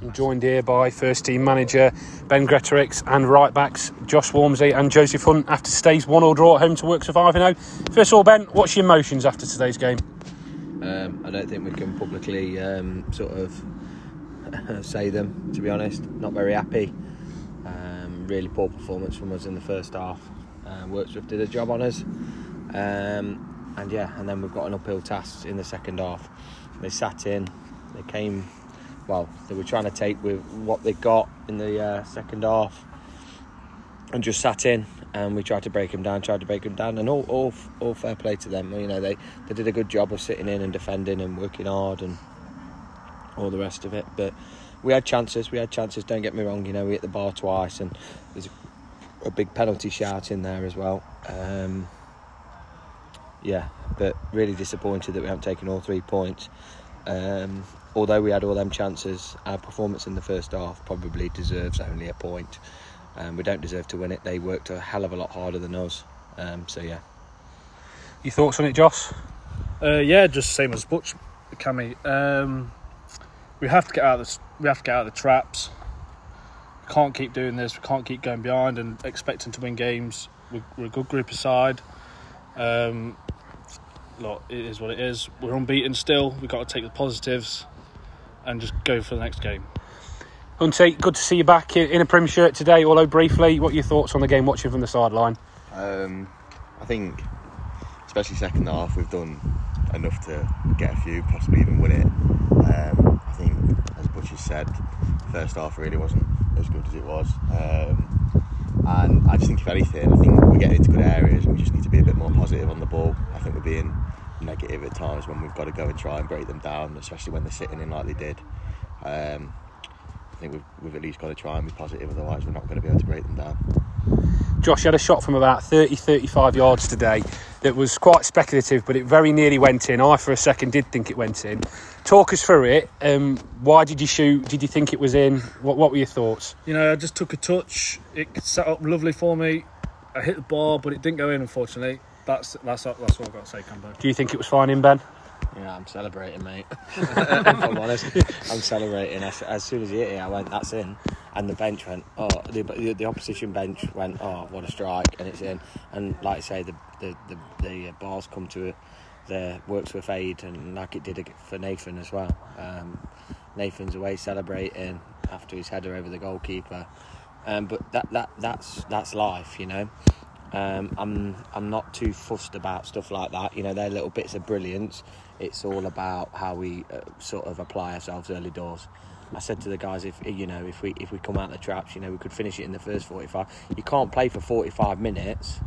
I'm joined here by first team manager Ben Gretorix and right backs Josh Walmsley and Joseph Hunt after today's one all draw at home to work surviving. 0. First of all, Ben, what's your emotions after today's game? Um, I don't think we can publicly um, sort of say them, to be honest. Not very happy. Um, really poor performance from us in the first half. Uh, Wirksworth did a job on us. Um, and yeah, and then we've got an uphill task in the second half. They sat in, they came, well, they were trying to take with what they got in the uh, second half and just sat in and we tried to break them down, tried to break them down, and all, all, all fair play to them. You know, they, they did a good job of sitting in and defending and working hard and all the rest of it. But we had chances, we had chances. Don't get me wrong. You know, we hit the bar twice, and there's a, big penalty shout in there as well. Um, yeah, but really disappointed that we haven't taken all three points. Um, although we had all them chances, our performance in the first half probably deserves only a point. Um, we don't deserve to win it. They worked a hell of a lot harder than us. Um, so yeah. Your thoughts on it, Josh? Uh, yeah, just same as Butch, Cammy. Um, we have to get out of this. We have to get out of the traps. We can't keep doing this. We can't keep going behind and expecting to win games. We're, we're a good group aside. Um, look, it is what it is. We're unbeaten still. We've got to take the positives and just go for the next game. Hunty, good to see you back in a Prim shirt today. Although briefly, what are your thoughts on the game watching from the sideline? Um, I think, especially second half, we've done enough to get a few, possibly even win it. Um, I think, as Butcher said, first half really wasn't as good as it was. Um, and I just think, if anything, I think we're getting into good areas and we just need to be a bit more positive on the ball. I think we're being negative at times when we've got to go and try and break them down, especially when they're sitting in like they did. Um, I think we've, we've at least got to try and be positive, otherwise, we're not going to be able to break them down. Josh had a shot from about 30 35 yards today that was quite speculative, but it very nearly went in. I, for a second, did think it went in. Talk us through it. Um, why did you shoot? Did you think it was in? What, what were your thoughts? You know, I just took a touch. It set up lovely for me. I hit the ball, but it didn't go in, unfortunately. That's that's that's what I've got to say, Cambo. Do you think it was fine in, Ben? Yeah, I'm celebrating, mate. if I'm honest, I'm celebrating. As, as, soon as he hit it, I went, "That's in," and the bench went, "Oh," the, the, the opposition bench went, "Oh, what a strike!" and it's in. And like I say, the the the, the balls come to it. The works with aid, and like it did for Nathan as well. Um, Nathan's away celebrating after his header over the goalkeeper. Um, but that that that's that's life, you know. Um, I'm I'm not too fussed about stuff like that. You know, they're little bits of brilliance. It's all about how we uh, sort of apply ourselves early doors. I said to the guys, if you know, if we if we come out of the traps, you know, we could finish it in the first 45. You can't play for 45 minutes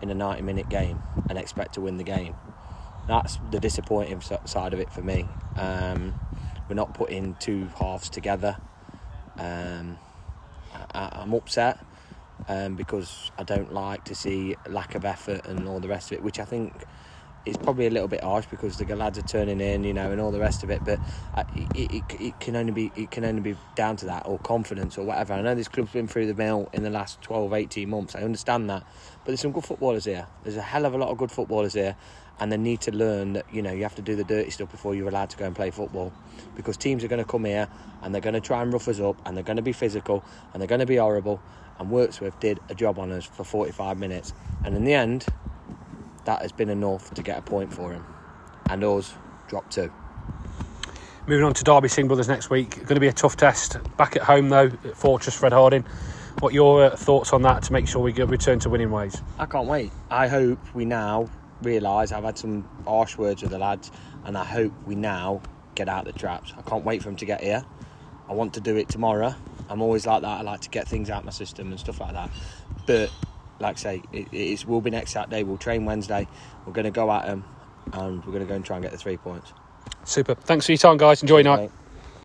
in a 90 minute game and expect to win the game. That's the disappointing side of it for me. Um, we're not putting two halves together. Um, I, I'm upset um, because I don't like to see lack of effort and all the rest of it, which I think is probably a little bit harsh because the lads are turning in, you know, and all the rest of it. But it, it, it, can only be it can only be down to that or confidence or whatever. I know this club's been through the mill in the last 12, 18 months. I understand that, but there's some good footballers here. There's a hell of a lot of good footballers here, and they need to learn that you know you have to do the dirty stuff before you're allowed to go and play football, because teams are going to come here and they're going to try and rough us up and they're going to be physical and they're going to be horrible. And Wirksworth did a job on us for 45 minutes, and in the end that has been enough to get a point for him. And us drop two. Moving on to Derby Singh Brothers next week. Going to be a tough test. Back at home though, at Fortress Fred Harding. What your uh, thoughts on that to make sure we return to winning ways? I can't wait. I hope we now realise I've had some harsh words with the lads, and I hope we now get out the traps. I can't wait for them to get here. I want to do it tomorrow. I'm always like that. I like to get things out of my system and stuff like that. But like I say, it, it will be next Saturday. We'll train Wednesday. We're going to go at them, and we're going to go and try and get the three points. Super. Thanks for your time, guys. Enjoy your night. Mate.